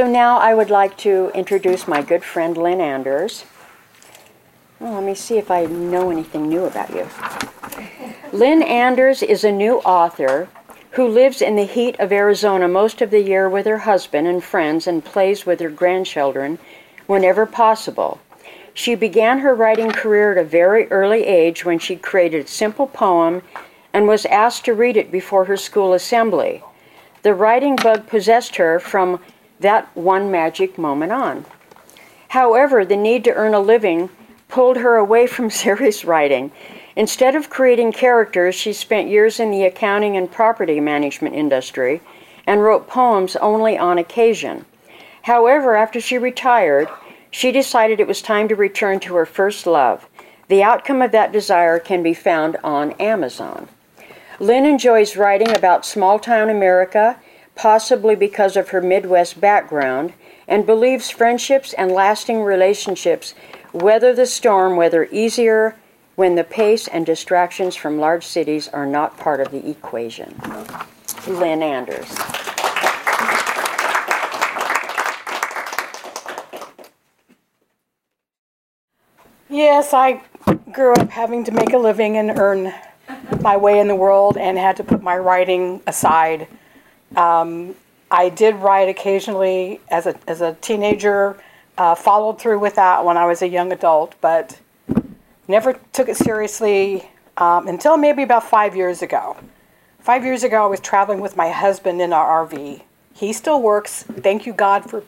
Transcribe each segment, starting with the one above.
So now I would like to introduce my good friend Lynn Anders. Well, let me see if I know anything new about you. Lynn Anders is a new author who lives in the heat of Arizona most of the year with her husband and friends and plays with her grandchildren whenever possible. She began her writing career at a very early age when she created a simple poem and was asked to read it before her school assembly. The writing bug possessed her from that one magic moment on. However, the need to earn a living pulled her away from serious writing. Instead of creating characters, she spent years in the accounting and property management industry and wrote poems only on occasion. However, after she retired, she decided it was time to return to her first love. The outcome of that desire can be found on Amazon. Lynn enjoys writing about small town America, possibly because of her Midwest background, and believes friendships and lasting relationships weather the storm, whether easier when the pace and distractions from large cities are not part of the equation. Lynn Anders. Yes, I grew up having to make a living and earn my way in the world and had to put my writing aside. Um, I did write occasionally as a, as a teenager, uh, followed through with that when I was a young adult, but never took it seriously um, until maybe about five years ago. Five years ago, I was traveling with my husband in our RV. He still works. Thank you, God, for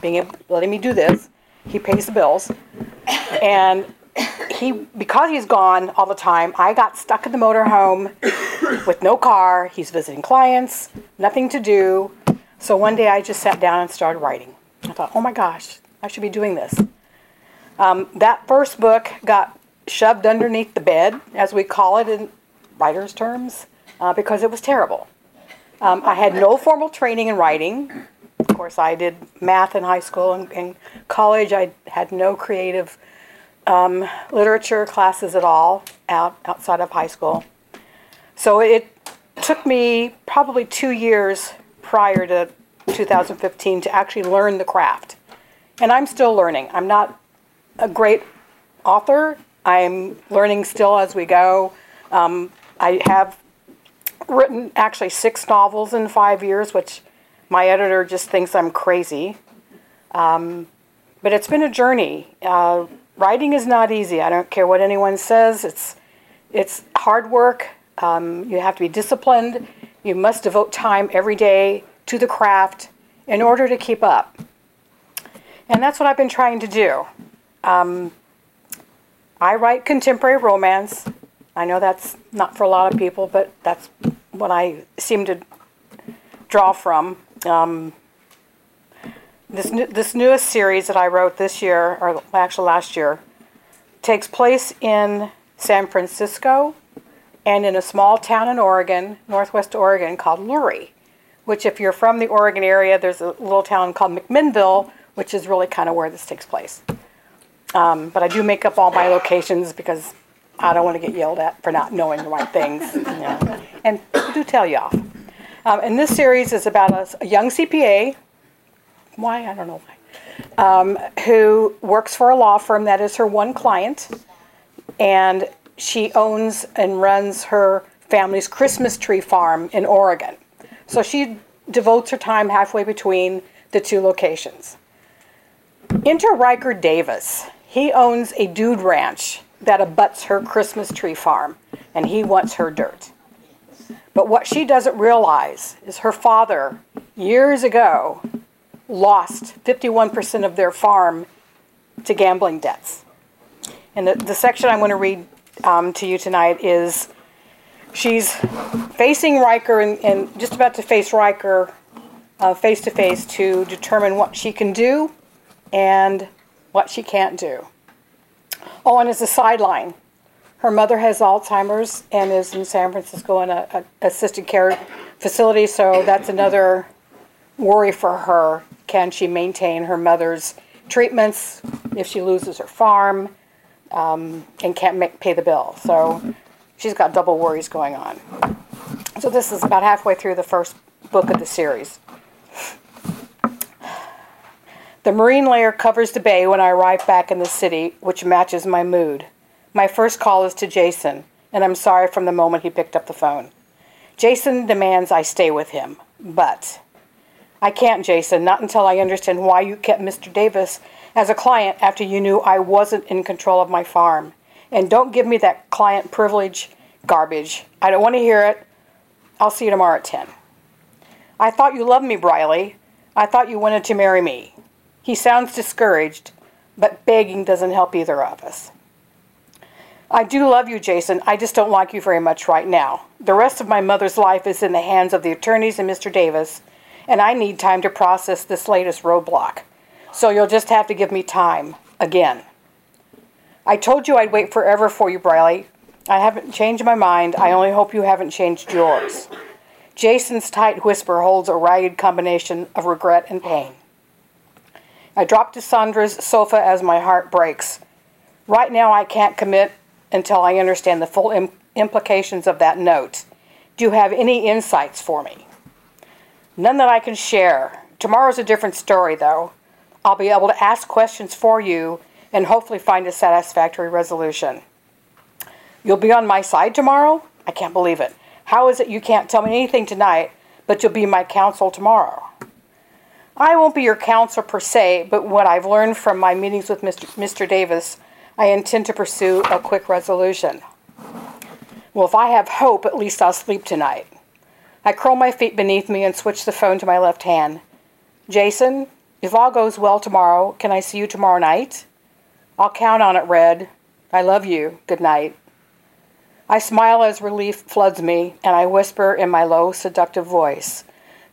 being able, letting me do this. He pays the bills and he because he's gone all the time i got stuck in the motorhome with no car he's visiting clients nothing to do. So one day i just sat down and started writing. I thought oh my gosh i should be doing this. Um, that first book got shoved underneath the bed as we call it in writers terms uh, because it was terrible. Um, i had no formal training in writing. Of course i did math in high school and, and college. I had no creative um, literature classes at all out, outside of high school. So it took me probably two years prior to 2015 to actually learn the craft. And I'm still learning. I'm not a great author. I'm learning still as we go. Um, I have written actually six novels in five years, which my editor just thinks I'm crazy. Um, but it's been a journey. Uh, writing is not easy. I don't care what anyone says. It's it's hard work. Um, you have to be disciplined. You must devote time every day to the craft in order to keep up. And that's what I've been trying to do. Um, I write contemporary romance. I know that's not for a lot of people, but that's what I seem to draw from. Um, this, new, this newest series that I wrote this year, or actually last year, takes place in San Francisco and in a small town in Oregon, northwest Oregon, called Lurie. Which, if you're from the Oregon area, there's a little town called McMinnville, which is really kind of where this takes place. Um, but I do make up all my locations because I don't want to get yelled at for not knowing the right things. You know. And do tell you off. Um, and this series is about a, a young CPA why? I don't know why. Um, who works for a law firm that is her one client, and she owns and runs her family's Christmas tree farm in Oregon. So she devotes her time halfway between the two locations. Enter Riker Davis. He owns a dude ranch that abuts her Christmas tree farm, and he wants her dirt. But what she doesn't realize is her father, years ago, lost 51% of their farm to gambling debts. And the, the section I'm going to read um, to you tonight is she's facing Riker and, and just about to face Riker face to face to determine what she can do and what she can't do. Oh, and as a sideline, her mother has Alzheimer's and is in San Francisco in a, a assisted care facility, so that's another worry for her. Can she maintain her mother's treatments if she loses her farm um, and can't make, pay the bill? So she's got double worries going on. So this is about halfway through the first book of the series. The marine layer covers the bay when I arrive back in the city, which matches my mood. My first call is to Jason, and I'm sorry from the moment he picked up the phone. Jason demands I stay with him, but I can't, Jason, not until I understand why you kept Mr. Davis as a client after you knew I wasn't in control of my farm. And don't give me that client privilege garbage. I don't want to hear it. I'll see you tomorrow at 10. I thought you loved me, Briley. I thought you wanted to marry me. He sounds discouraged, but begging doesn't help either of us. I do love you, Jason. I just don't like you very much right now. The rest of my mother's life is in the hands of the attorneys and Mr. Davis, and I need time to process this latest roadblock. So you'll just have to give me time again. I told you I'd wait forever for you, Briley. I haven't changed my mind. I only hope you haven't changed yours. Jason's tight whisper holds a ragged combination of regret and pain. I drop to Sandra's sofa as my heart breaks. Right now, I can't commit until I understand the full Im- implications of that note. Do you have any insights for me? None that I can share. Tomorrow's a different story, though. I'll be able to ask questions for you and hopefully find a satisfactory resolution. You'll be on my side tomorrow? I can't believe it. How is it you can't tell me anything tonight, but you'll be my counsel tomorrow? I won't be your counsel per se, but what I've learned from my meetings with Mr. Mr. Davis, I intend to pursue a quick resolution. Well, if I have hope, at least I'll sleep tonight. I curl my feet beneath me and switch the phone to my left hand. Jason, if all goes well tomorrow, can I see you tomorrow night? I'll count on it, Red. I love you. Good night. I smile as relief floods me, and I whisper in my low, seductive voice,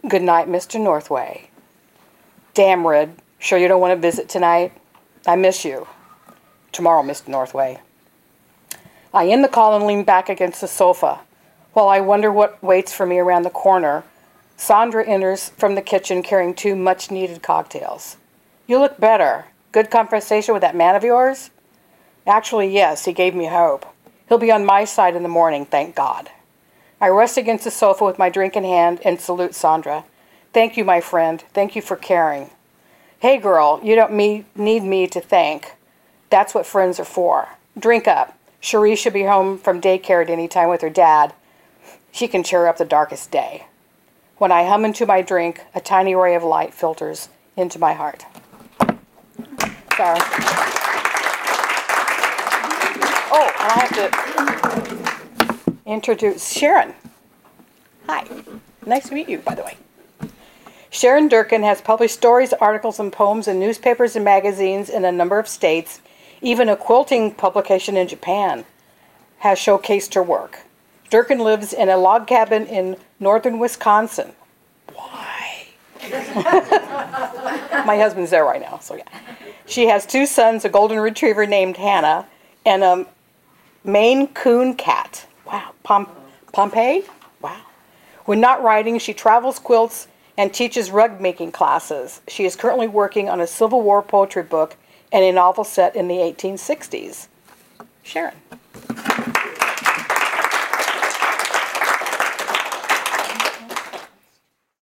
Good night, Mr. Northway. Damn, Red. Sure you don't want to visit tonight? I miss you. Tomorrow, Mr. Northway. I end the call and lean back against the sofa. While I wonder what waits for me around the corner, Sandra enters from the kitchen carrying two much needed cocktails. You look better. Good conversation with that man of yours? Actually, yes, he gave me hope. He'll be on my side in the morning, thank God. I rest against the sofa with my drink in hand and salute Sandra. Thank you, my friend. Thank you for caring. Hey, girl, you don't me- need me to thank. That's what friends are for. Drink up. Cherie should be home from daycare at any time with her dad. She can cheer up the darkest day. When I hum into my drink, a tiny ray of light filters into my heart. Sorry. Oh, and I have to introduce Sharon. Hi. Nice to meet you, by the way. Sharon Durkin has published stories, articles, and poems in newspapers and magazines in a number of states. Even a quilting publication in Japan has showcased her work. Durkin lives in a log cabin in northern Wisconsin. Why? My husband's there right now, so yeah. She has two sons, a golden retriever named Hannah, and a Maine Coon cat. Wow. Pom- Pompeii? Wow. When not writing, she travels, quilts, and teaches rug making classes. She is currently working on a Civil War poetry book and a novel set in the 1860s. Sharon.